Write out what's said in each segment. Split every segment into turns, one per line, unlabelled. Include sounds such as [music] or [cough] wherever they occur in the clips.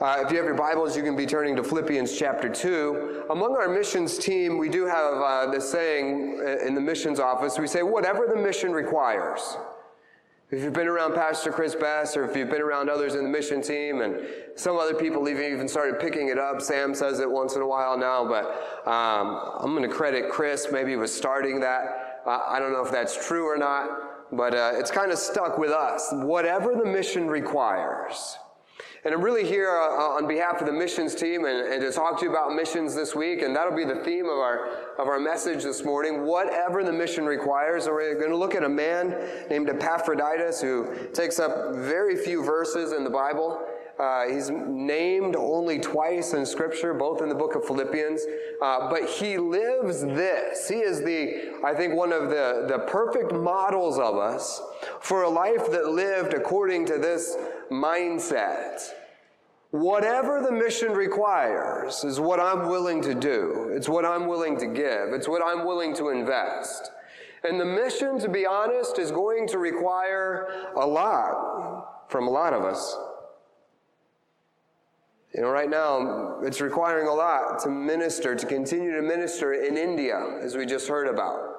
Uh, if you have your Bibles, you can be turning to Philippians chapter 2. Among our missions team, we do have uh, this saying in the missions office. We say, whatever the mission requires. If you've been around Pastor Chris Bass, or if you've been around others in the mission team, and some other people even, even started picking it up, Sam says it once in a while now, but um, I'm going to credit Chris. Maybe he was starting that. Uh, I don't know if that's true or not, but uh, it's kind of stuck with us. Whatever the mission requires. And I'm really here uh, on behalf of the missions team and, and, to talk to you about missions this week. And that'll be the theme of our, of our message this morning. Whatever the mission requires. We're going to look at a man named Epaphroditus who takes up very few verses in the Bible. Uh, he's named only twice in Scripture, both in the book of Philippians. Uh, but he lives this. He is the, I think, one of the, the perfect models of us for a life that lived according to this mindset. Whatever the mission requires is what I'm willing to do. It's what I'm willing to give. It's what I'm willing to invest. And the mission, to be honest, is going to require a lot from a lot of us. You know, right now, it's requiring a lot to minister, to continue to minister in India, as we just heard about.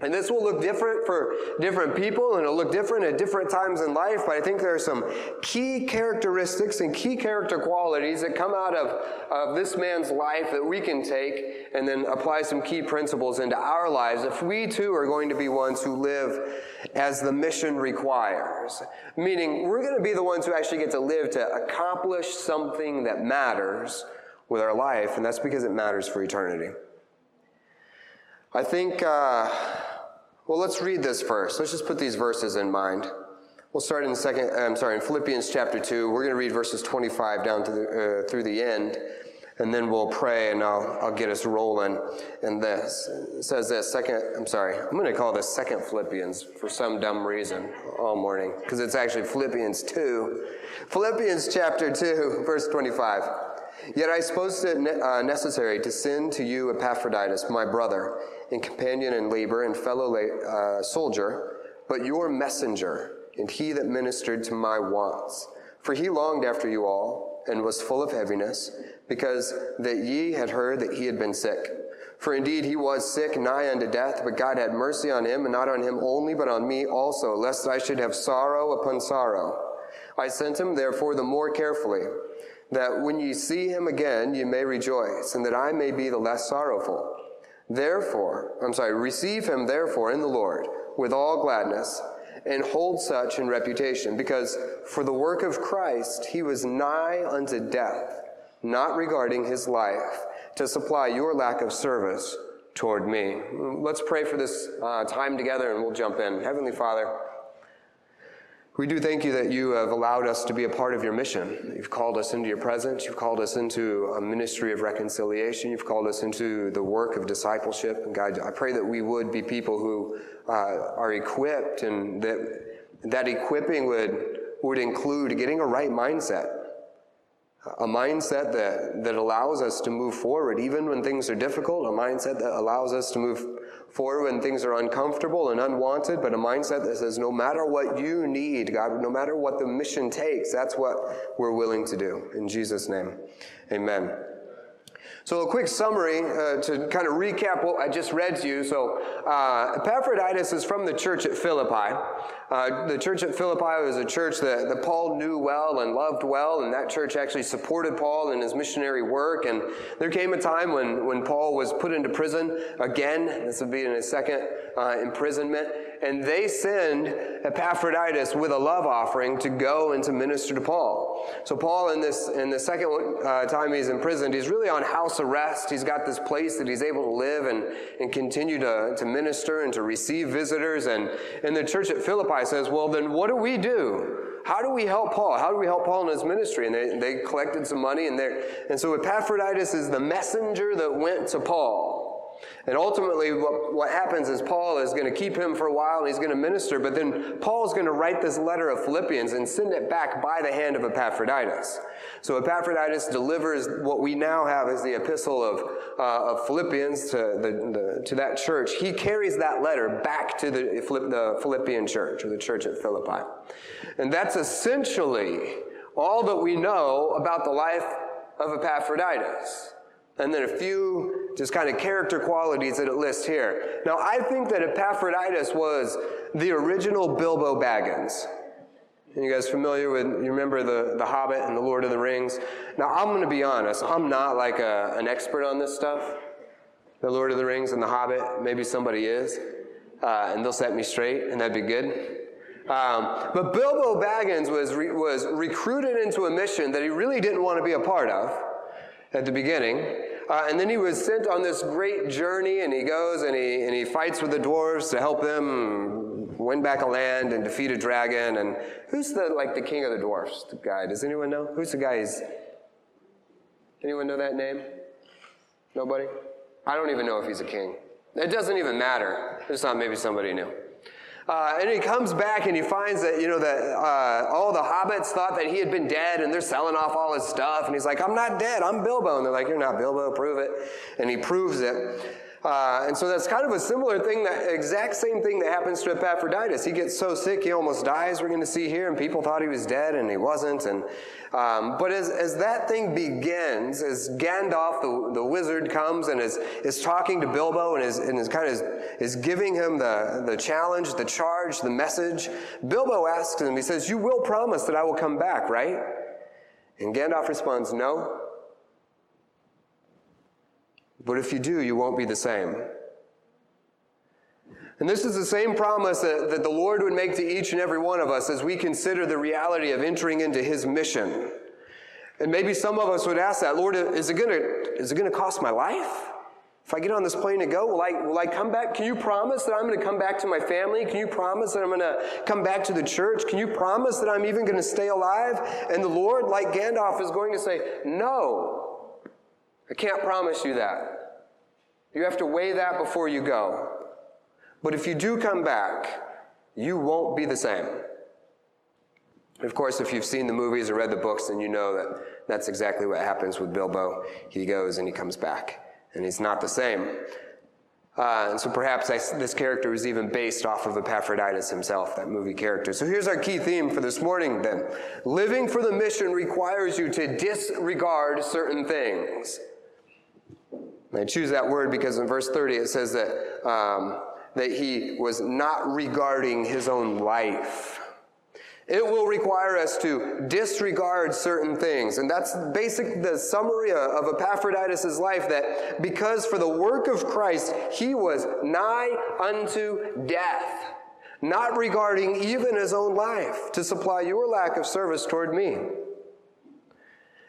And this will look different for different people and it'll look different at different times in life, but I think there are some key characteristics and key character qualities that come out of, of this man's life that we can take and then apply some key principles into our lives if we too are going to be ones who live as the mission requires. Meaning, we're going to be the ones who actually get to live to accomplish something that matters with our life, and that's because it matters for eternity. I think. Uh, well, let's read this first. Let's just put these verses in mind. We'll start in second, I'm sorry, in Philippians chapter 2. We're going to read verses 25 down to the, uh, through the end, and then we'll pray and I'll, I'll get us rolling in this. It says this, second, I'm sorry, I'm going to call this second Philippians for some dumb reason all morning, because it's actually Philippians 2. Philippians chapter 2, verse 25. Yet I suppose it uh, necessary to send to you Epaphroditus, my brother, and companion in labor and fellow uh, soldier, but your messenger, and he that ministered to my wants. For he longed after you all, and was full of heaviness, because that ye had heard that he had been sick. For indeed he was sick, nigh unto death, but God had mercy on him, and not on him only, but on me also, lest I should have sorrow upon sorrow. I sent him therefore the more carefully, that when ye see him again, ye may rejoice, and that I may be the less sorrowful. Therefore, I'm sorry, receive him therefore in the Lord with all gladness, and hold such in reputation, because for the work of Christ he was nigh unto death, not regarding his life, to supply your lack of service toward me. Let's pray for this uh, time together and we'll jump in. Heavenly Father, we do thank you that you have allowed us to be a part of your mission. You've called us into your presence. You've called us into a ministry of reconciliation. You've called us into the work of discipleship. And God, I pray that we would be people who uh, are equipped and that that equipping would, would include getting a right mindset. A mindset that, that allows us to move forward even when things are difficult, a mindset that allows us to move forward when things are uncomfortable and unwanted, but a mindset that says, no matter what you need, God, no matter what the mission takes, that's what we're willing to do. In Jesus' name, amen. So, a quick summary uh, to kind of recap what I just read to you. So, uh, Epaphroditus is from the church at Philippi. Uh, the church at Philippi was a church that, that Paul knew well and loved well, and that church actually supported Paul in his missionary work. And there came a time when, when Paul was put into prison again. This would be in his second uh, imprisonment and they send Epaphroditus with a love offering to go and to minister to Paul. So Paul, in this in the second uh, time he's imprisoned, he's really on house arrest. He's got this place that he's able to live and, and continue to, to minister and to receive visitors. And, and the church at Philippi says, well, then what do we do? How do we help Paul? How do we help Paul in his ministry? And they, they collected some money, and, they and so Epaphroditus is the messenger that went to Paul. And ultimately, what, what happens is Paul is going to keep him for a while and he's going to minister, but then Paul is going to write this letter of Philippians and send it back by the hand of Epaphroditus. So Epaphroditus delivers what we now have as the epistle of, uh, of Philippians to, the, the, to that church. He carries that letter back to the, the Philippian church or the church at Philippi. And that's essentially all that we know about the life of Epaphroditus. And then a few just kind of character qualities that it lists here. Now, I think that Epaphroditus was the original Bilbo Baggins. You guys familiar with, you remember the, the Hobbit and the Lord of the Rings? Now, I'm going to be honest, I'm not like a, an expert on this stuff. The Lord of the Rings and the Hobbit, maybe somebody is, uh, and they'll set me straight, and that'd be good. Um, but Bilbo Baggins was, re- was recruited into a mission that he really didn't want to be a part of at the beginning. Uh, and then he was sent on this great journey, and he goes and he, and he fights with the dwarves to help them win back a land and defeat a dragon. And who's the like the king of the dwarves? The guy? Does anyone know? Who's the guy? He's, anyone know that name? Nobody? I don't even know if he's a king. It doesn't even matter. It's not maybe somebody knew. Uh, and he comes back and he finds that, you know, that uh, all the hobbits thought that he had been dead and they're selling off all his stuff. And he's like, I'm not dead, I'm Bilbo. And they're like, You're not Bilbo, prove it. And he proves it. Uh, and so that's kind of a similar thing, that exact same thing that happens to Epaphroditus. He gets so sick, he almost dies, we're going to see here, and people thought he was dead, and he wasn't. And, um, but as, as that thing begins, as Gandalf, the, the wizard, comes and is, is talking to Bilbo and is, and is kind of is giving him the, the challenge, the charge, the message, Bilbo asks him, he says, You will promise that I will come back, right? And Gandalf responds, No. But if you do, you won't be the same. And this is the same promise that, that the Lord would make to each and every one of us as we consider the reality of entering into His mission. And maybe some of us would ask that, Lord, is it going to, is it to cost my life? If I get on this plane to go, will I, will I come back? Can you promise that I'm going to come back to my family? Can you promise that I'm going to come back to the church? Can you promise that I'm even going to stay alive? And the Lord, like Gandalf, is going to say, No, I can't promise you that. You have to weigh that before you go. But if you do come back, you won't be the same. Of course, if you've seen the movies or read the books, then you know that that's exactly what happens with Bilbo. He goes and he comes back, and he's not the same. Uh, and so perhaps I, this character is even based off of Epaphroditus himself, that movie character. So here's our key theme for this morning then. Living for the mission requires you to disregard certain things. I choose that word because in verse 30 it says that, um, that he was not regarding his own life. It will require us to disregard certain things. And that's basic the summary of Epaphroditus' life that because for the work of Christ he was nigh unto death, not regarding even his own life to supply your lack of service toward me.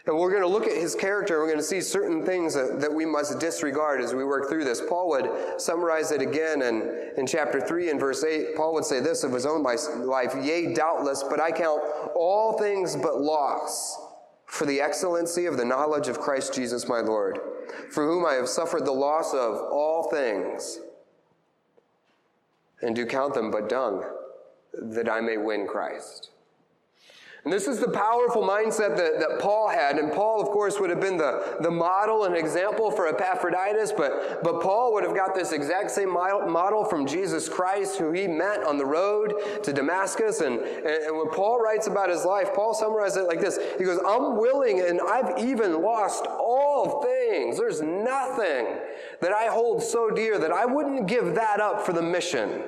And we're going to look at his character. We're going to see certain things that, that we must disregard as we work through this. Paul would summarize it again in, in chapter 3 and verse 8. Paul would say this of his own life Yea, doubtless, but I count all things but loss for the excellency of the knowledge of Christ Jesus my Lord, for whom I have suffered the loss of all things, and do count them but dung, that I may win Christ. And this is the powerful mindset that, that Paul had. And Paul, of course, would have been the, the model and example for Epaphroditus, but, but Paul would have got this exact same model from Jesus Christ, who he met on the road to Damascus. And, and when Paul writes about his life, Paul summarizes it like this He goes, I'm willing, and I've even lost all things. There's nothing that I hold so dear that I wouldn't give that up for the mission.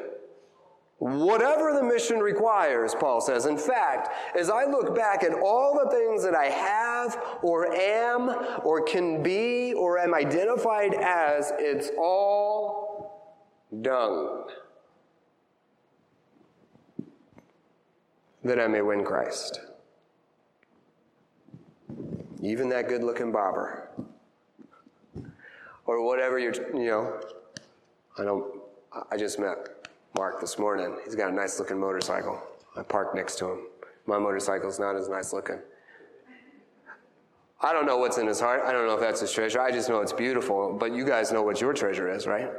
Whatever the mission requires, Paul says. In fact, as I look back at all the things that I have or am or can be or am identified as, it's all dung. That I may win Christ. Even that good looking bobber. Or whatever you're, you know, I don't, I just met Mark this morning. He's got a nice looking motorcycle. I parked next to him. My motorcycle's not as nice looking. I don't know what's in his heart. I don't know if that's his treasure. I just know it's beautiful. But you guys know what your treasure is, right?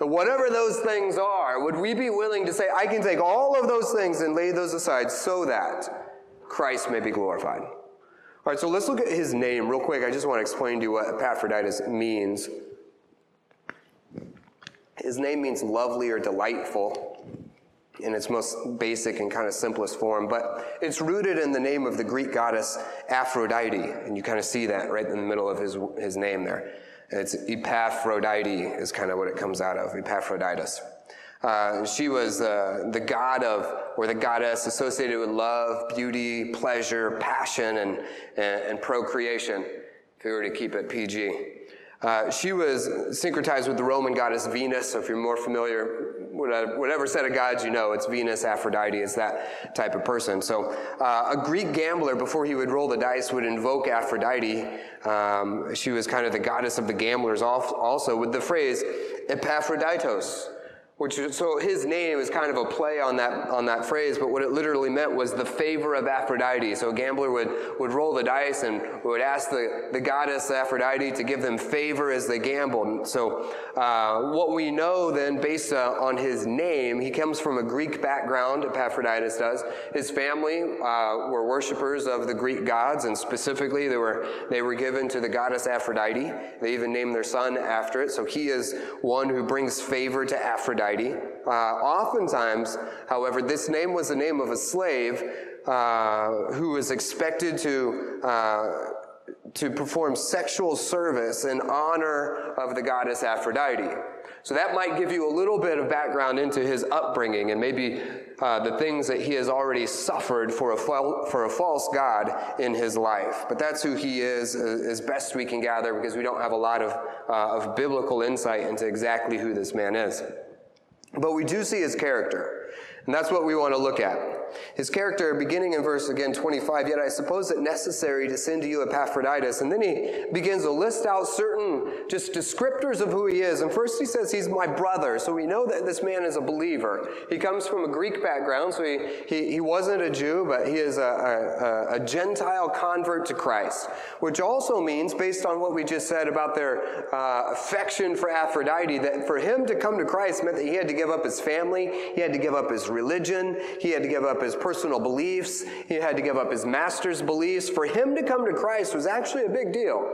And whatever those things are, would we be willing to say, I can take all of those things and lay those aside so that Christ may be glorified? All right, so let's look at his name real quick. I just want to explain to you what Epaphroditus means. His name means lovely or delightful. in its most basic and kind of simplest form, but it's rooted in the name of the Greek goddess Aphrodite, and you kind of see that right in the middle of his, his name there. It's Epaphrodite is kind of what it comes out of, Epaphroditus. Uh, she was uh, the god of, or the goddess associated with love, beauty, pleasure, passion, and, and, and procreation, if we were to keep it PG. Uh, she was syncretized with the Roman goddess Venus. So if you're more familiar, with whatever set of gods you know, it's Venus, Aphrodite, it's that type of person. So uh, a Greek gambler, before he would roll the dice, would invoke Aphrodite. Um, she was kind of the goddess of the gamblers also with the phrase Epaphroditos, which so his name is kind of a play on that on that phrase, but what it literally meant was the favor of Aphrodite. So a gambler would would roll the dice and would ask the, the goddess Aphrodite to give them favor as they gambled. So uh, what we know then, based uh, on his name, he comes from a Greek background. Epaphroditus does. His family uh, were worshippers of the Greek gods, and specifically they were they were given to the goddess Aphrodite. They even named their son after it. So he is one who brings favor to Aphrodite. Uh, oftentimes, however, this name was the name of a slave uh, who was expected to, uh, to perform sexual service in honor of the goddess Aphrodite. So that might give you a little bit of background into his upbringing and maybe uh, the things that he has already suffered for a, for a false God in his life. But that's who he is, uh, as best we can gather, because we don't have a lot of, uh, of biblical insight into exactly who this man is. But we do see his character. And that's what we want to look at. His character, beginning in verse again 25, yet I suppose it necessary to send to you Epaphroditus. And then he begins to list out certain just descriptors of who he is. And first he says he's my brother. So we know that this man is a believer. He comes from a Greek background, so he, he, he wasn't a Jew, but he is a, a, a Gentile convert to Christ. Which also means, based on what we just said about their uh, affection for Aphrodite, that for him to come to Christ meant that he had to give up his family, he had to give up his religion, he had to give up his personal beliefs, he had to give up his master's beliefs. For him to come to Christ was actually a big deal.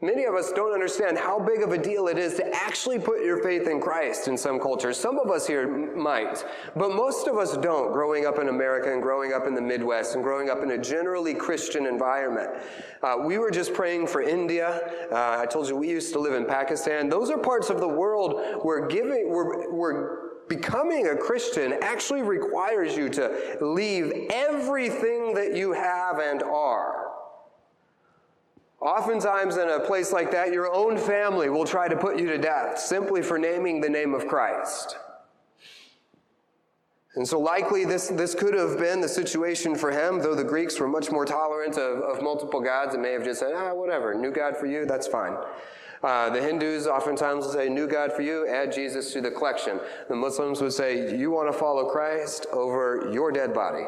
Many of us don't understand how big of a deal it is to actually put your faith in Christ in some cultures. Some of us here might, but most of us don't, growing up in America and growing up in the Midwest and growing up in a generally Christian environment. Uh, we were just praying for India. Uh, I told you we used to live in Pakistan. Those are parts of the world where giving, where, where becoming a Christian actually requires you to leave everything that you have and are. Oftentimes, in a place like that, your own family will try to put you to death simply for naming the name of Christ. And so, likely, this, this could have been the situation for him, though the Greeks were much more tolerant of, of multiple gods and may have just said, ah, whatever, new God for you, that's fine. Uh, the Hindus oftentimes will say, New God for you, add Jesus to the collection. The Muslims would say, You want to follow Christ over your dead body.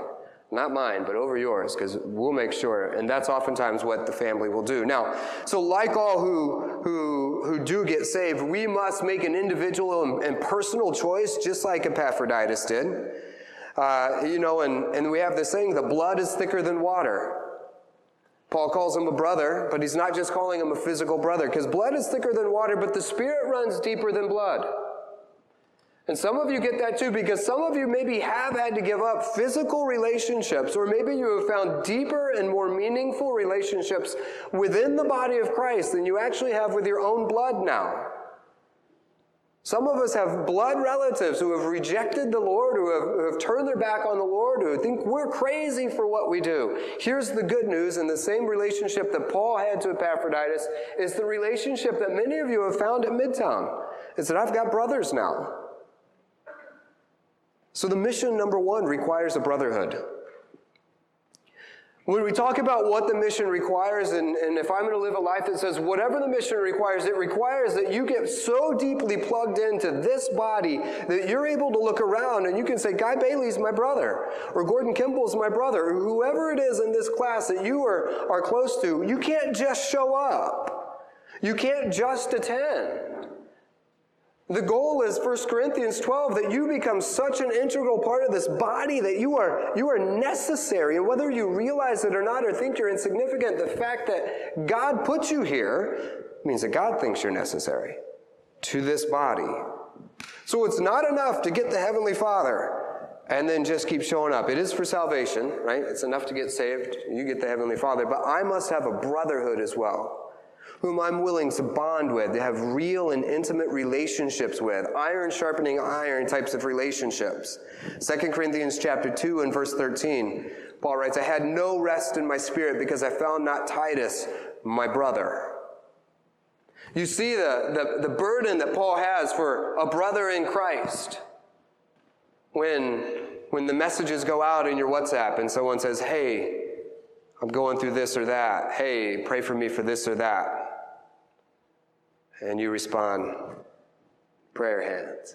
Not mine, but over yours, because we'll make sure. And that's oftentimes what the family will do. Now, so like all who, who, who do get saved, we must make an individual and, and personal choice, just like Epaphroditus did. Uh, you know, and, and we have this saying, the blood is thicker than water. Paul calls him a brother, but he's not just calling him a physical brother, because blood is thicker than water, but the spirit runs deeper than blood. And some of you get that too, because some of you maybe have had to give up physical relationships, or maybe you have found deeper and more meaningful relationships within the body of Christ than you actually have with your own blood now. Some of us have blood relatives who have rejected the Lord, who have, who have, turned their back on the Lord, who think we're crazy for what we do. Here's the good news, and the same relationship that Paul had to Epaphroditus is the relationship that many of you have found at Midtown. Is that I've got brothers now. So the mission number one requires a brotherhood. When we talk about what the mission requires, and, and if I'm going to live a life that says whatever the mission requires, it requires that you get so deeply plugged into this body that you're able to look around and you can say, Guy Bailey's my brother, or Gordon Kimball's my brother, or whoever it is in this class that you are, are close to. You can't just show up. You can't just attend. The goal is 1 Corinthians 12 that you become such an integral part of this body that you are, you are necessary. And whether you realize it or not or think you're insignificant, the fact that God put you here means that God thinks you're necessary to this body. So it's not enough to get the Heavenly Father. and then just keep showing up. It is for salvation, right? It's enough to get saved. You get the Heavenly Father. But I must have a brotherhood as well, whom I'm willing to bond with, to have real and intimate relationships with, iron sharpening iron types of relationships. 2 Corinthians chapter 2 and verse 13, Paul writes, I had no rest in my spirit because I found not Titus, my brother. You see the, the, the burden that Paul has for a brother in Christ when, when the messages go out in your WhatsApp and someone says, Hey, I'm going through this or that. Hey, pray for me for this or that. And you respond, prayer hands.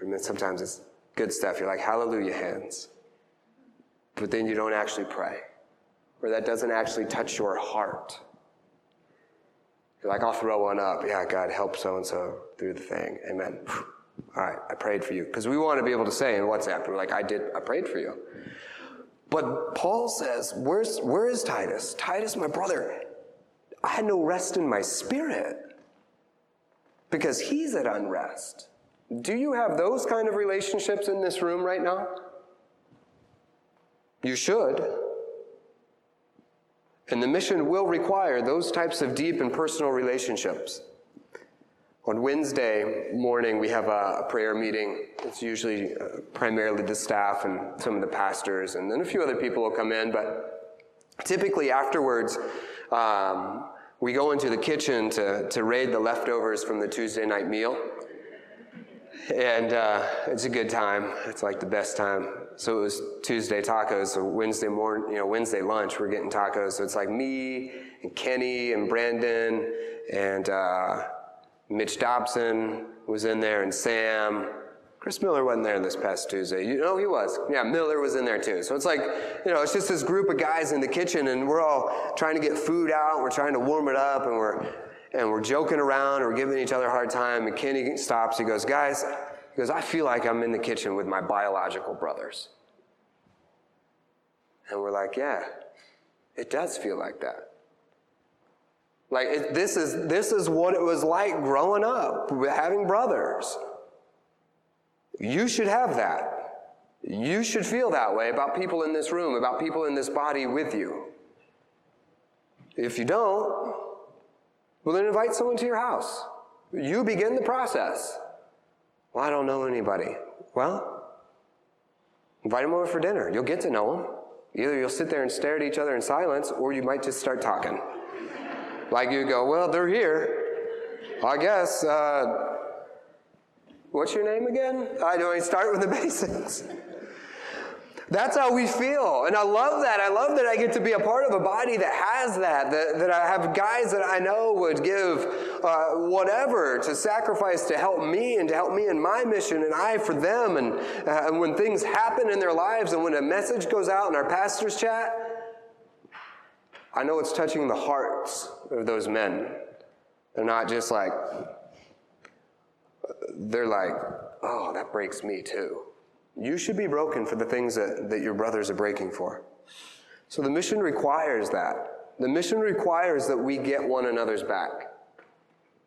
And then sometimes it's good stuff. You're like, hallelujah hands. But then you don't actually pray, or that doesn't actually touch your heart. You're like, I'll throw one up. Yeah, God, help so and so through the thing. Amen. All right, I prayed for you. Because we want to be able to say in WhatsApp, we're like, I did, I prayed for you. But Paul says, Where's, where is Titus? Titus, my brother, I had no rest in my spirit because he's at unrest. Do you have those kind of relationships in this room right now? You should. And the mission will require those types of deep and personal relationships. On Wednesday morning, we have a, prayer meeting. It's usually uh, primarily the staff and some of the pastors, and then a few other people will come in. But typically afterwards, um, we go into the kitchen to, to raid the leftovers from the Tuesday night meal. And uh, it's a good time. It's like the best time. So it was Tuesday tacos. So Wednesday morning, you know, Wednesday lunch, we're getting tacos. So it's like me and Kenny and Brandon and uh, Mitch Dobson was in there, and Sam. Chris Miller wasn't there this past Tuesday. You know he was. Yeah, Miller was in there too. So it's like, you know, it's just this group of guys in the kitchen, and we're all trying to get food out. We're trying to warm it up, and we're and we're joking around. We're giving each other a hard time. And Kenny stops. He goes, guys, he goes, I feel like I'm in the kitchen with my biological brothers. And we're like, yeah, it does feel like that. Like it, this is this is what it was like growing up, with having brothers. You should have that. You should feel that way about people in this room, about people in this body with you. If you don't, well, then invite someone to your house. You begin the process. Well, I don't know anybody. Well, invite them over for dinner. You'll get to know them. Either you'll sit there and stare at each other in silence, or you might just start talking. Like you go, well, they're here. I guess. Uh, what's your name again? I do. I start with the [laughs] basics. That's how we feel. And I love that. I love that I get to be a part of a body that has that, that, that I have guys that I know would give uh, whatever to sacrifice to help me and to help me in my mission and I for them. And, uh, and when things happen in their lives and when a message goes out in our pastor's chat, I know it's touching the hearts of those men. They're not just like, they're like, oh, that breaks me too. You should be broken for the things that, that your brothers are breaking for. So the mission requires that. The mission requires that we get one another's back.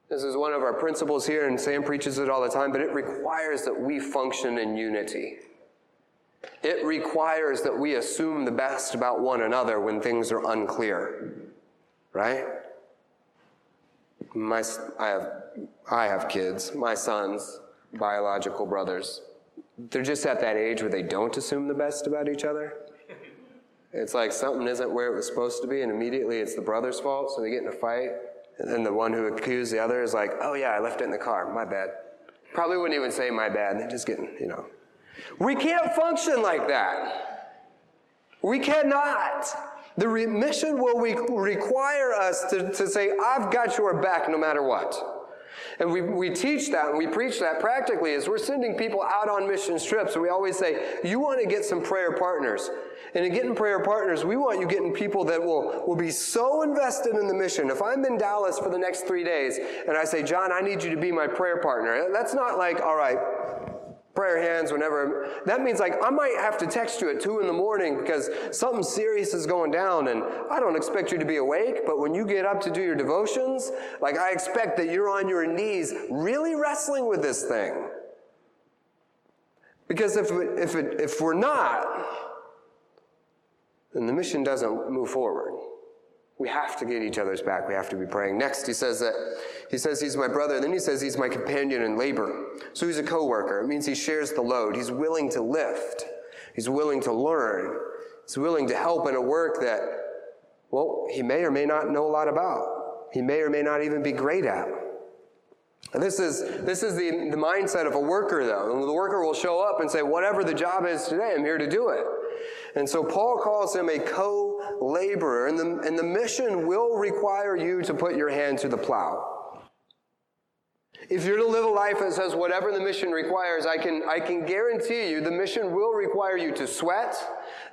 This is one of our principles here, and Sam preaches it all the time, but it requires that we function in unity. It requires that we assume the best about one another when things are unclear. Right? My, I, have, I have kids, my sons, biological brothers. They're just at that age where they don't assume the best about each other. It's like something isn't where it was supposed to be, and immediately it's the brother's fault, so they get in a fight. And then the one who accused the other is like, oh yeah, I left it in the car, my bad. Probably wouldn't even say my bad, they're just getting, you know, we can't function like that. We cannot. The mission will re- require us to, to say, I've got your back no matter what. And we, we teach that and we preach that practically as we're sending people out on mission trips. We always say, you want to get some prayer partners. And in getting prayer partners, we want you getting people that will, will be so invested in the mission. If I'm in Dallas for the next three days and I say, John, I need you to be my prayer partner, that's not like, all right, prayer hands whenever. That means like I might have to text you at two in the morning because something serious is going down and I don't expect you to be awake, but when you get up to do your devotions, like I expect that you're on your knees really wrestling with this thing. Because if, if, it, if we're not, then the mission doesn't move forward. We have to get each other's back. We have to be praying. Next, he says that he says he's my brother. Then he says he's my companion in labor. So he's a co-worker. It means he shares the load. He's willing to lift. He's willing to learn. He's willing to help in a work that, well, he may or may not know a lot about. He may or may not even be great at. And this is, this is the, the mindset of a worker, though. The worker will show up and say, whatever the job is today, I'm here to do it. And so Paul calls him a co laborer, and the, and the mission will require you to put your hand to the plow. If you're to live a life that says whatever the mission requires, I can, I can guarantee you the mission will require you to sweat.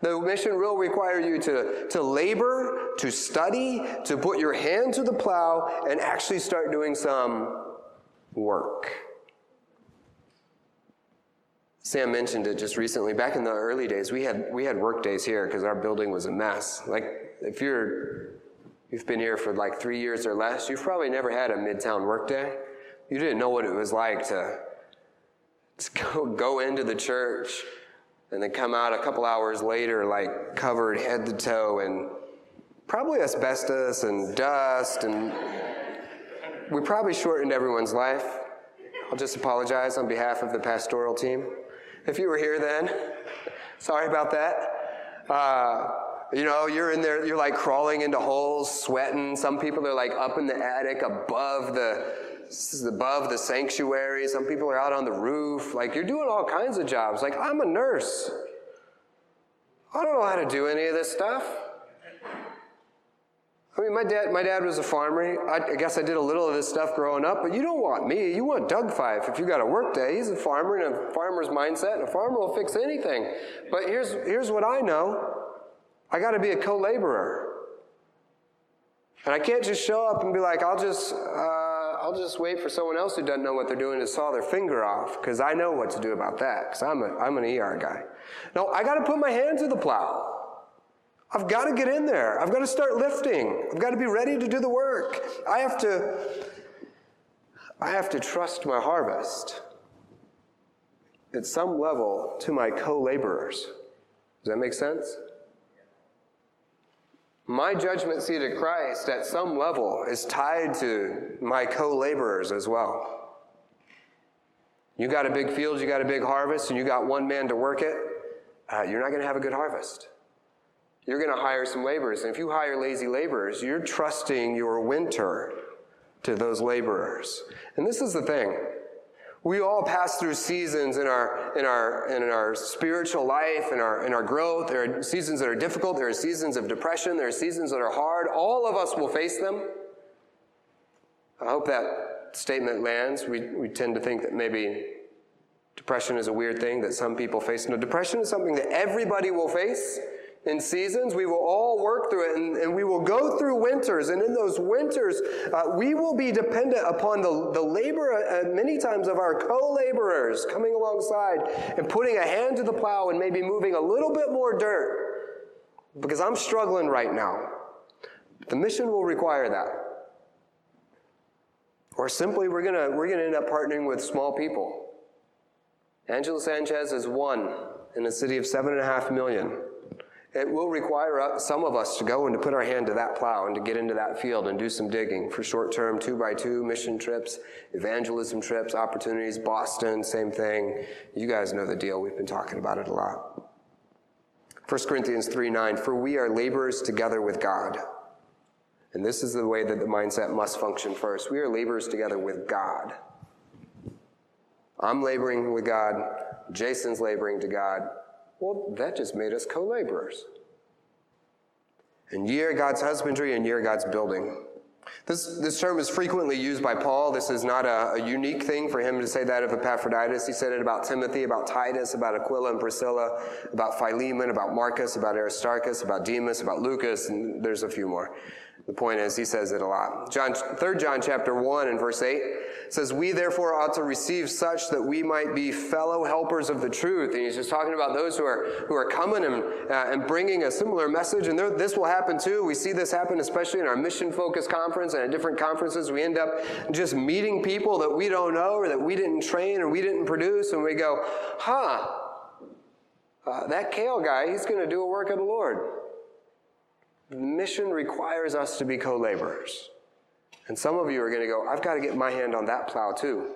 The mission will require you to, to labor, to study, to put your hand to the plow, and actually start doing some work. Sam mentioned it just recently. Back in the early days, we had we had work days here because our building was a mess. Like if you're you've been here for like three years or less, you've probably never had a midtown work day. You didn't know what it was like to, to [laughs] go, go into the church and then come out a couple hours later, like covered head to toe in probably asbestos and dust, and we probably shortened everyone's life. I'll just apologize on behalf of the pastoral team. If you were here then, sorry about that. Uh, you know, you're in there, you're like crawling into holes, sweating. Some people are like up in the attic above the above the sanctuary. Some people are out on the roof. Like you're doing all kinds of jobs. Like I'm a nurse. I don't know how to do any of this stuff. I mean, my dad, my dad was a farmer. I, I, guess I did a little of this stuff growing up, but you don't want me. You want Doug Fife if you got a work day. He's a farmer and a farmer's mindset, and a farmer will fix anything. But here's, here's what I know I got to be a co laborer. And I can't just show up and be like, I'll just, uh, I'll just wait for someone else who doesn't know what they're doing to saw their finger off, because I know what to do about that, because I'm, a, I'm an ER guy. No, I got to put my hand to the plow. I've got to get in there. I've got to start lifting. I've got to be ready to do the work. I have to I have to trust my harvest at some level to my co-laborers. Does that make sense? My judgment seat at Christ at some level is tied to my co-laborers as well. You got a big field, you got a big harvest, and you got one man to work it, uh, you're not going to have a good harvest. You're going to hire some laborers. And if you hire lazy laborers, you're trusting your winter to those laborers. And this is the thing. We all pass through seasons in our, in our, in our spiritual life, in our, in our growth. There are seasons that are difficult. There are seasons of depression. There are seasons that are hard. All of us will face them. I hope that statement lands. We, we tend to think that maybe depression is a weird thing that some people face. No, depression is something that everybody will face in seasons. We will all work through it and, and we will go through winters. And in those winters, uh, we will be dependent upon the, the labor, uh, many times, of our co laborers coming alongside and putting a hand to the plow and maybe moving a little bit more dirt because I'm struggling right now. The mission will require that. Or simply, we're going to we're to end up partnering with small people. Angela Sanchez is one in a city of seven and a half million. It will require uh, some of us to go and to put our hand to that plow and to get into that field and do some digging for short term two by two mission trips, evangelism trips, opportunities. Boston, same thing. You guys know the deal. We've been talking about it a lot. 1 Corinthians 3 9, for we are laborers together with God. And this is the way that the mindset must function first. We are laborers together with God. I'm laboring with God. Jason's laboring to God. Well, that just made us co laborers. And ye are God's husbandry, and ye are God's building. This, this term is frequently used by Paul. This is not a, a, unique thing for him to say that of Epaphroditus. He said it about Timothy, about Titus, about Aquila and Priscilla, about Philemon, about Marcus, about Aristarchus, about Demas, about Lucas, and there's a few more. The point is, he says it a lot. John, 3 John chapter 1 and verse 8 says, We therefore ought to receive such that we might be fellow helpers of the truth. And he's just talking about those who are, who are coming and, uh, and bringing a similar message. And there, this will happen too. We see this happen especially in our mission focused conference and at different conferences. We end up just meeting people that we don't know or that we didn't train or we didn't produce. And we go, huh, uh, that Kale guy, he's going to do a work of the Lord. Mission requires us to be co laborers. And some of you are going to go, I've got to get my hand on that plow too.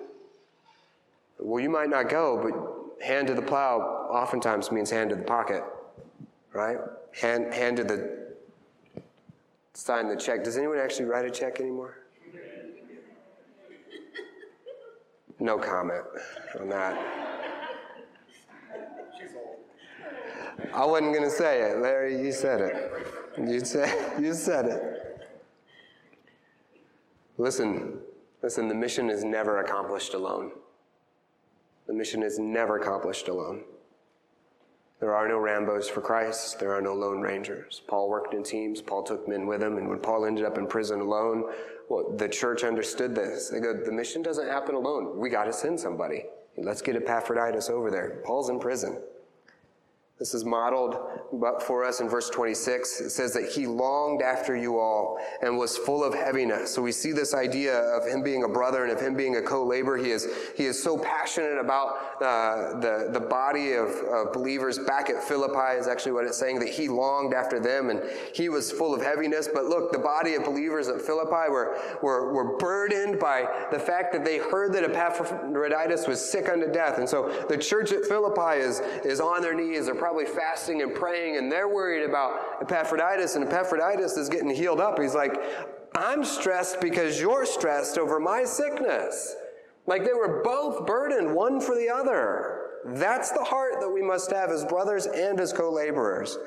Well, you might not go, but hand to the plow oftentimes means hand to the pocket, right? Hand, hand to the sign the check. Does anyone actually write a check anymore? No comment on that. I wasn't going to say it. Larry, you said it. You said, you said it. Listen, listen, the mission is never accomplished alone. The mission is never accomplished alone. There are no Rambos for Christ. There are no Lone Rangers. Paul worked in teams. Paul took men with him. And when Paul ended up in prison alone, well, the church understood this. They go, the mission doesn't happen alone. We got to send somebody. Let's get Epaphroditus over there. Paul's in prison. This is modeled for us in verse 26. It says that he longed after you all and was full of heaviness. So we see this idea of him being a brother and of him being a co-laborer. He is, he is so passionate about uh, the, the body of, of believers back at Philippi is actually what it's saying, that he longed after them and he was full of heaviness. But look, the body of believers at Philippi were, were, were burdened by the fact that they heard that Epaphroditus was sick unto death. And so the church at Philippi is, is on their knees. They're probably fasting and praying, and they're worried about Epaphroditus, and Epaphroditus is getting healed up. He's like, I'm stressed because you're stressed over my sickness. Like they were both burdened, one for the other. That's the heart that we must have as brothers and as co laborers.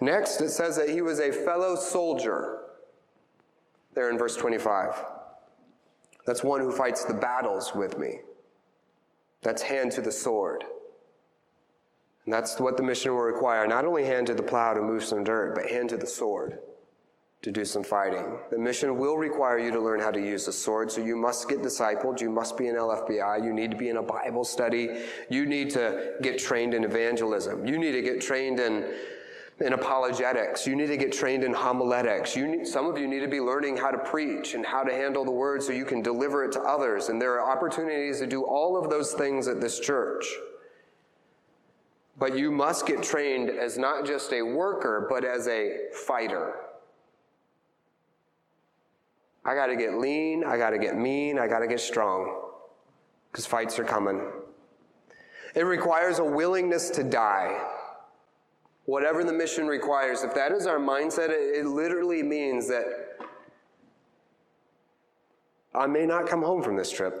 Next, it says that he was a fellow soldier. There in verse 25. That's one who fights the battles with me. That's hand to the sword. And that's what the mission will require not only hand to the plow to move some dirt, but hand to the sword to do some fighting. The mission will require you to learn how to use the sword, so you must get discipled. You must be in LFBI. You need to be in a Bible study. You need to get trained in evangelism. You need to get trained in, in apologetics. You need to get trained in homiletics. You need, some of you need to be learning how to preach and how to handle the word so you can deliver it to others. And there are opportunities to do all of those things at this church. But you must get trained as not just a worker, but as a fighter. I got to get lean, I got to get mean, I got to get strong, because fights are coming. It requires a willingness to die. Whatever the mission requires, if that is our mindset, it, it literally means that I may not come home from this trip.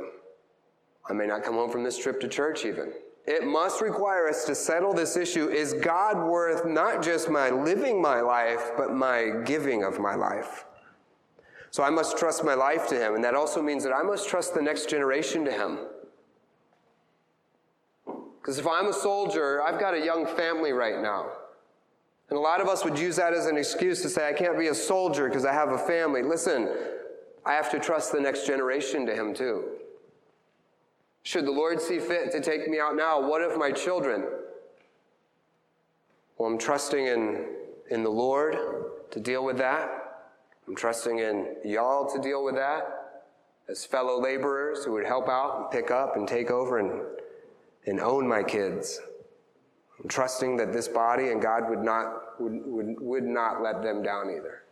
I may not come home from this trip to church, even it must require us to settle this issue is God worth not just my living my life, but my giving of my life? So I must trust my life to Him, and that also means that I must trust the next generation to Him. Because if I'm a soldier, I've got a young family right now. And a lot of us would use that as an excuse to say, I can't be a soldier because I have a family. Listen, I have to trust the next generation to Him too. Should the Lord see fit to take me out now, what of my children? Well, I'm trusting in, in the Lord to deal with that. I'm trusting in y'all to deal with that as fellow laborers who would help out and pick up and take over and, and own my kids. I'm trusting that this body and God would not, would, would, would not let them down either.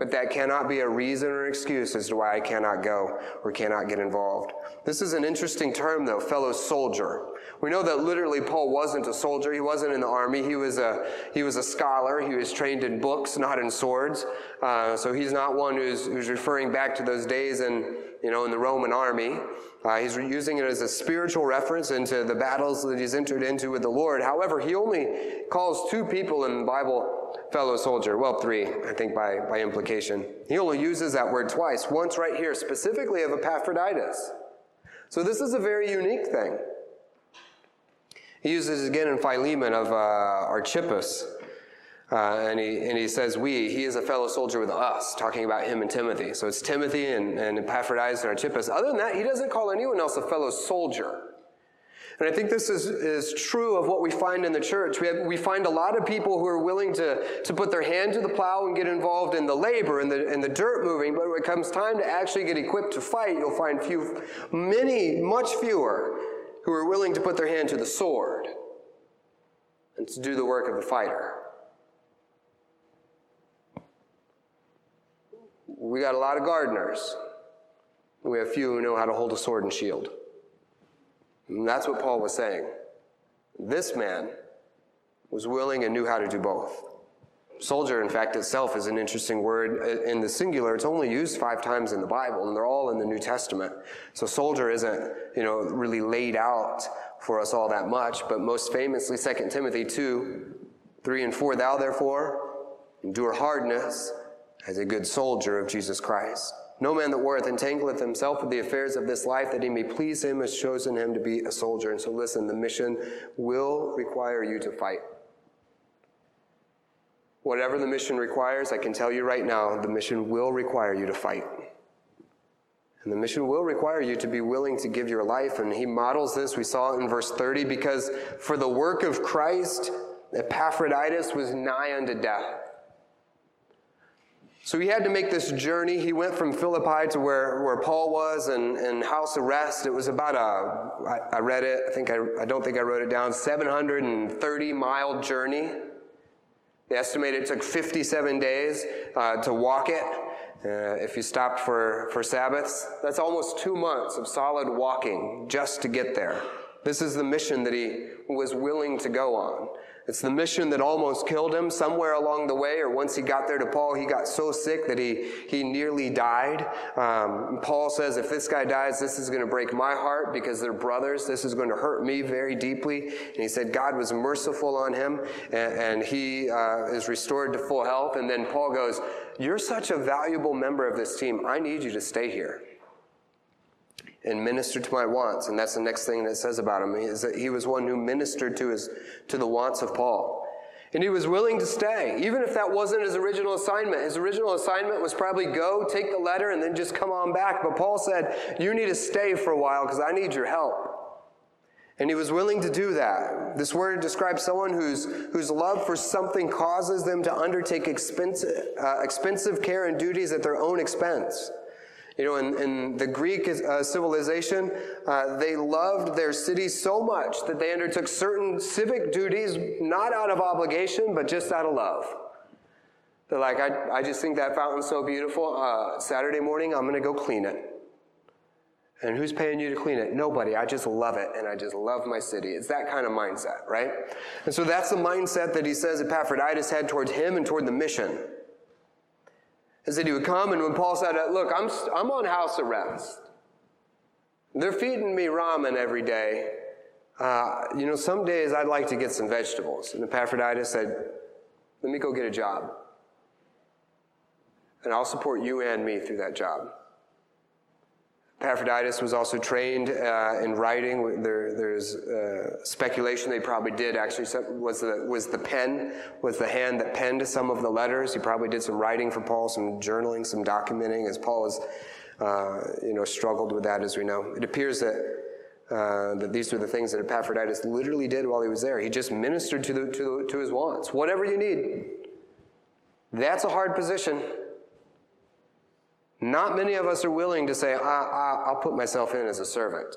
But that cannot be a reason or excuse as to why I cannot go or cannot get involved. This is an interesting term, though, fellow soldier. We know that literally Paul wasn't a soldier. He wasn't in the army. He was a, he was a scholar. He was trained in books, not in swords. Uh, so he's not one who's, who's referring back to those days in, you know, in the Roman army. Uh, he's using it as a spiritual reference into the battles that he's entered into with the Lord. However, he only calls two people in the Bible fellow soldier. Well, three, I think, by, by implication. He only uses that word twice, once right here, specifically of Epaphroditus. So this is a very unique thing. He uses again in Philemon of uh, Archippus. Uh, and, he, and he says, We, he is a fellow soldier with us, talking about him and Timothy. So it's Timothy and, and Epaphroditus and Archippus. Other than that, he doesn't call anyone else a fellow soldier. And I think this is, is true of what we find in the church. We, have, we find a lot of people who are willing to, to put their hand to the plow and get involved in the labor and the, and the dirt moving, but when it comes time to actually get equipped to fight, you'll find few, many, much fewer who are willing to put their hand to the sword and to do the work of the fighter. We got a lot of gardeners. We have few who know how to hold a sword and shield. And that's what Paul was saying. This man was willing and knew how to do both. Soldier, in fact, itself is an interesting word in the singular. It's only used five times in the Bible, and they're all in the New Testament. So soldier isn't, you know, really laid out for us all that much, but most famously, 2 Timothy 2, 3 and 4, thou therefore endure hardness as a good soldier of Jesus Christ. No man that warreth entangleth himself with the affairs of this life that he may please him has chosen him to be a soldier. And so listen, the mission will require you to fight. Whatever the mission requires, I can tell you right now, the mission will require you to fight. And the mission will require you to be willing to give your life. And he models this, we saw it in verse 30, because for the work of Christ, Epaphroditus was nigh unto death. So he had to make this journey. He went from Philippi to where, where Paul was and, and house arrest. It was about a, I, I read it, I think I, I don't think I wrote it down, 730 mile journey. They estimate it took 57 days uh, to walk it. Uh, if you stopped for, for Sabbaths, that's almost two months of solid walking just to get there. This is the mission that he was willing to go on. It's the mission that almost killed him somewhere along the way, or once he got there to Paul, he got so sick that he, he nearly died. Um, Paul says, if this guy dies, this is going to break my heart because they're brothers. This is going to hurt me very deeply. And he said, God was merciful on him, and, and he uh, is restored to full health. And then Paul goes, You're such a valuable member of this team. I need you to stay here and minister to my wants. And that's the next thing that says about him is that he was one who ministered to his to the wants of Paul. And he was willing to stay, even if that wasn't his original assignment. His original assignment was probably go, take the letter, and then just come on back. But Paul said, You need to stay for a while because I need your help. And he was willing to do that. This word describes someone whose, whose love for something causes them to undertake expensive, uh, expensive care and duties at their own expense. You know, in, in the Greek uh, civilization, uh, they loved their city so much that they undertook certain civic duties, not out of obligation, but just out of love. They're like, I, I just think that fountain's so beautiful. Uh, Saturday morning, I'm going to go clean it. And who's paying you to clean it? Nobody. I just love it, and I just love my city. It's that kind of mindset, right? And so that's the mindset that he says Epaphroditus had towards him and toward the mission is that he would come, and when Paul said, Look, I'm, I'm on house arrest. They're feeding me ramen every day. Uh, you know, some days I'd like to get some vegetables. And Epaphroditus said, Let me go get a job. And I'll support you and me through that job. Epaphroditus was also trained uh, in writing. There, there's uh, speculation they probably did actually was the was the pen was the hand that penned some of the letters. He probably did some writing for Paul, some journaling, some documenting, as Paul was, uh, you know, struggled with that as we know. It appears that. Uh, that these are the things that Epaphroditus literally did while he was there. He just ministered to, the, to, to his wants. Whatever you need. That's a hard position. Not many of us are willing to say, I, I, I'll put myself in as a servant.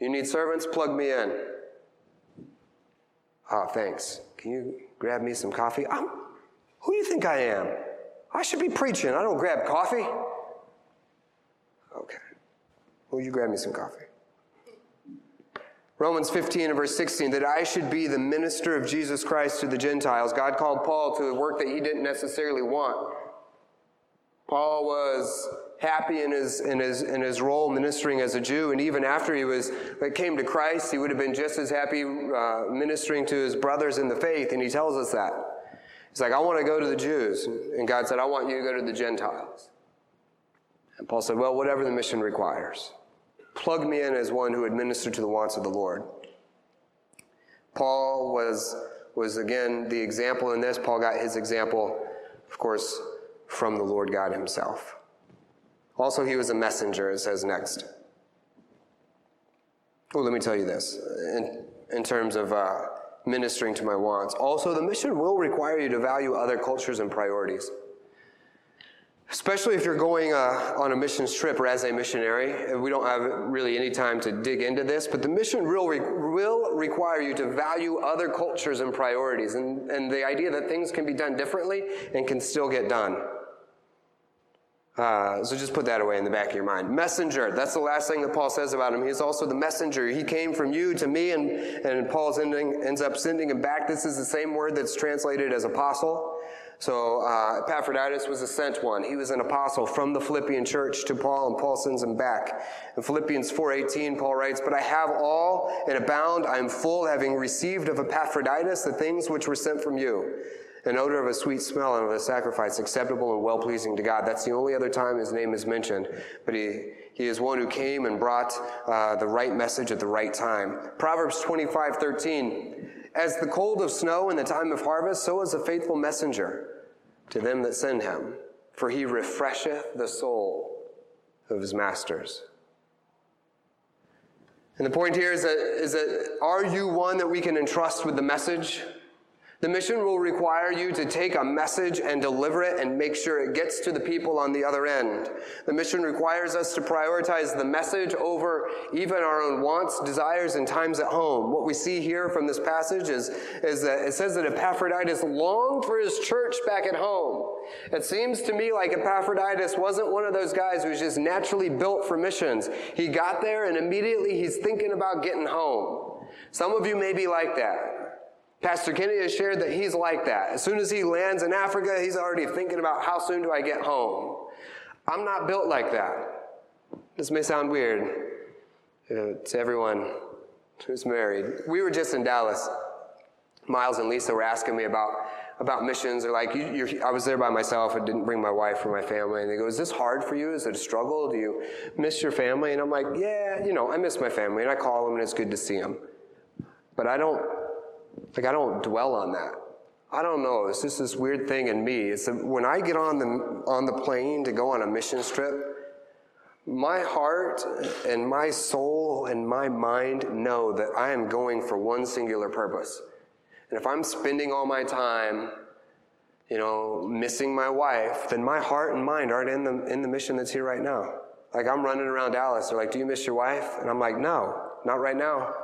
You need servants? Plug me in. Oh, thanks. Can you grab me some coffee? I'm, who do you think I am? I should be preaching. I don't grab coffee. Okay. Will you grab me some coffee? Romans 15 and verse 16, that I should be the minister of Jesus Christ to the Gentiles. God called Paul to a work that he didn't necessarily want. Paul was happy in his, in his, in his role ministering as a Jew, and even after he was, came to Christ, he would have been just as happy uh, ministering to his brothers in the faith, and he tells us that. He's like, I want to go to the Jews. And God said, I want you to go to the Gentiles. And Paul said, Well, whatever the mission requires. Plug me in as one who administered to the wants of the Lord. Paul was, was again the example in this. Paul got his example, of course, from the Lord God himself. Also, he was a messenger, it says next. Well, let me tell you this in, in terms of uh, ministering to my wants. Also, the mission will require you to value other cultures and priorities. especially if you're going uh, on a missions trip or as a missionary. We don't have really any time to dig into this, but the mission will, re- will require you to value other cultures and priorities and, and the idea that things can be done differently and can still get done. Uh, so just put that away in the back of your mind. Messenger, that's the last thing that Paul says about him. He's also the messenger. He came from you to me, and, and Paul ends up sending him back. This is the same word that's translated as apostle. So uh, Epaphroditus was a sent one. He was an apostle from the Philippian church to Paul, and Paul sends him back. In Philippians 4.18, Paul writes, But I have all and abound. I am full, having received of Epaphroditus the things which were sent from you, an odor of a sweet smell and of a sacrifice acceptable and well-pleasing to God. That's the only other time his name is mentioned. But he, he is one who came and brought uh, the right message at the right time. Proverbs 25.13, As the cold of snow in the time of harvest, so is a faithful messenger to them that send him, for he refresheth the soul of his masters. And the point here is that, is that are you one that we can entrust with the message? The mission will require you to take a message and deliver it and make sure it gets to the people on the other end. The mission requires us to prioritize the message over even our own wants, desires, and times at home. What we see here from this passage is, is that it says that Epaphroditus longed for his church back at home. It seems to me like Epaphroditus wasn't one of those guys who was just naturally built for missions. He got there and immediately he's thinking about getting home. Some of you may be like that. Pastor Kennedy has shared that he's like that. As soon as he lands in Africa, he's already thinking about how soon do I get home. I'm not built like that. This may sound weird to everyone who's married. We were just in Dallas. Miles and Lisa were asking me about about missions. They're like, you, I was there by myself. I didn't bring my wife or my family. And they go, is this hard for you? Is it a struggle? Do you miss your family? And I'm like, yeah, you know, I miss my family. And I call them and it's good to see them. But I don't like, I don't dwell on that. I don't know. It's just this weird thing in me. It's a, when I get on the, on the plane to go on a mission trip, my heart and my soul and my mind know that I am going for one singular purpose. And if I'm spending all my time, you know, missing my wife, then my heart and mind aren't in the, in the mission that's here right now. Like I'm running around Dallas. They're like, Do you miss your wife? And I'm like, No, not right now.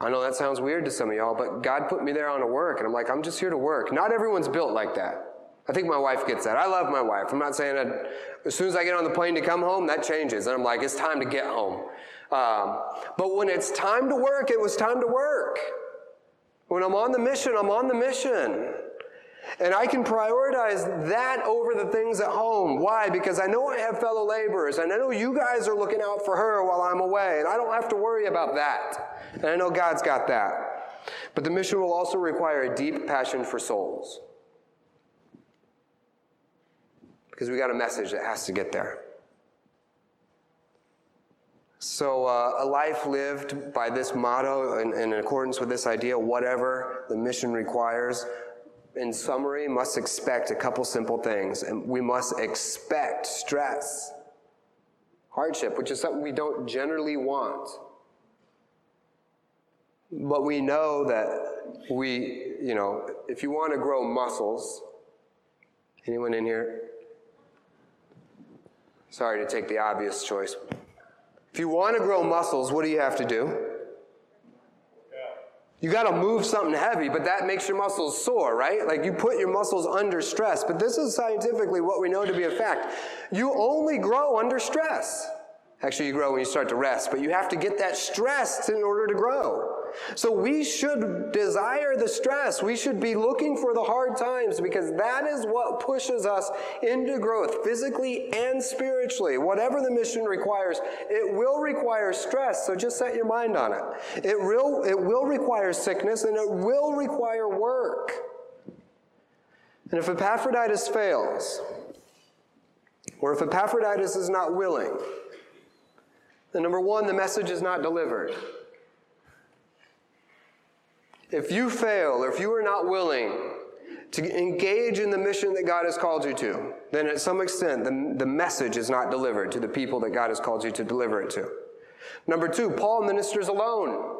I know that sounds weird to some of y'all, but God put me there on a work, and I'm like, I'm just here to work. Not everyone's built like that. I think my wife gets that. I love my wife. I'm not saying that as soon as I get on the plane to come home, that changes. And I'm like, it's time to get home. Um, but when it's time to work, it was time to work. When I'm on the mission, I'm on the mission. And I can prioritize that over the things at home. Why? Because I know I have fellow laborers, and I know you guys are looking out for her while I'm away, and I don't have to worry about that. And I know God's got that. But the mission will also require a deep passion for souls. Because we got a message that has to get there. So, uh, a life lived by this motto and in accordance with this idea, whatever the mission requires, in summary, must expect a couple simple things. And we must expect stress, hardship, which is something we don't generally want. But we know that we, you know, if you want to grow muscles, anyone in here? Sorry to take the obvious choice. If you want to grow muscles, what do you have to do? You got to move something heavy, but that makes your muscles sore, right? Like you put your muscles under stress. But this is scientifically what we know to be a fact. You only grow under stress. Actually, you grow when you start to rest, but you have to get that stress in order to grow. So we should desire the stress. We should be looking for the hard times because that is what pushes us into growth physically and spiritually. Whatever the mission requires, it will require stress. So just set your mind on it. It will, it will require sickness and it will require work. And if Epaphroditus fails, or if Epaphroditus is not willing, then number one, the message is not delivered. If you fail or if you are not willing to engage in the mission that God has called you to, then at some extent the, the message is not delivered to the people that God has called you to deliver it to. Number two, Paul ministers alone.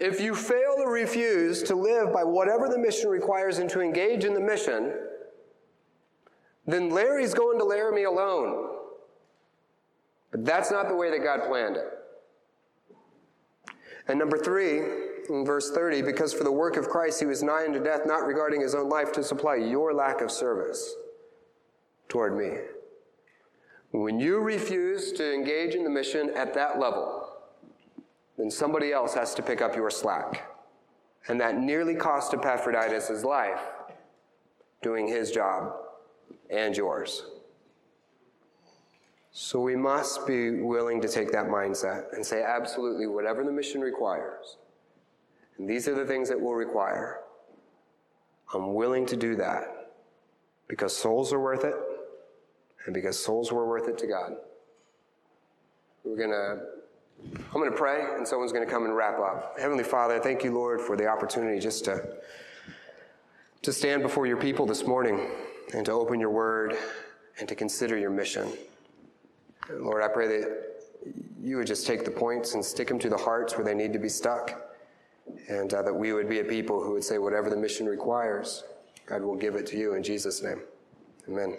If you fail or refuse to live by whatever the mission requires and to engage in the mission, then Larry's going to Laramie alone. But that's not the way that God planned it. And number three, in verse 30, because for the work of Christ he was nigh unto death, not regarding his own life, to supply your lack of service toward me. When you refuse to engage in the mission at that level, then somebody else has to pick up your slack. And that nearly cost Epaphroditus his life doing his job and yours. So we must be willing to take that mindset and say, absolutely, whatever the mission requires, and these are the things that will require, I'm willing to do that because souls are worth it and because souls were worth it to God. We're going to I'm going to pray, and someone's going to come and wrap up. Heavenly Father, thank you, Lord, for the opportunity just to, to stand before your people this morning and to open your word and to consider your mission. Lord, I pray that you would just take the points and stick them to the hearts where they need to be stuck, and uh, that we would be a people who would say, whatever the mission requires, God will give it to you in Jesus' name. Amen.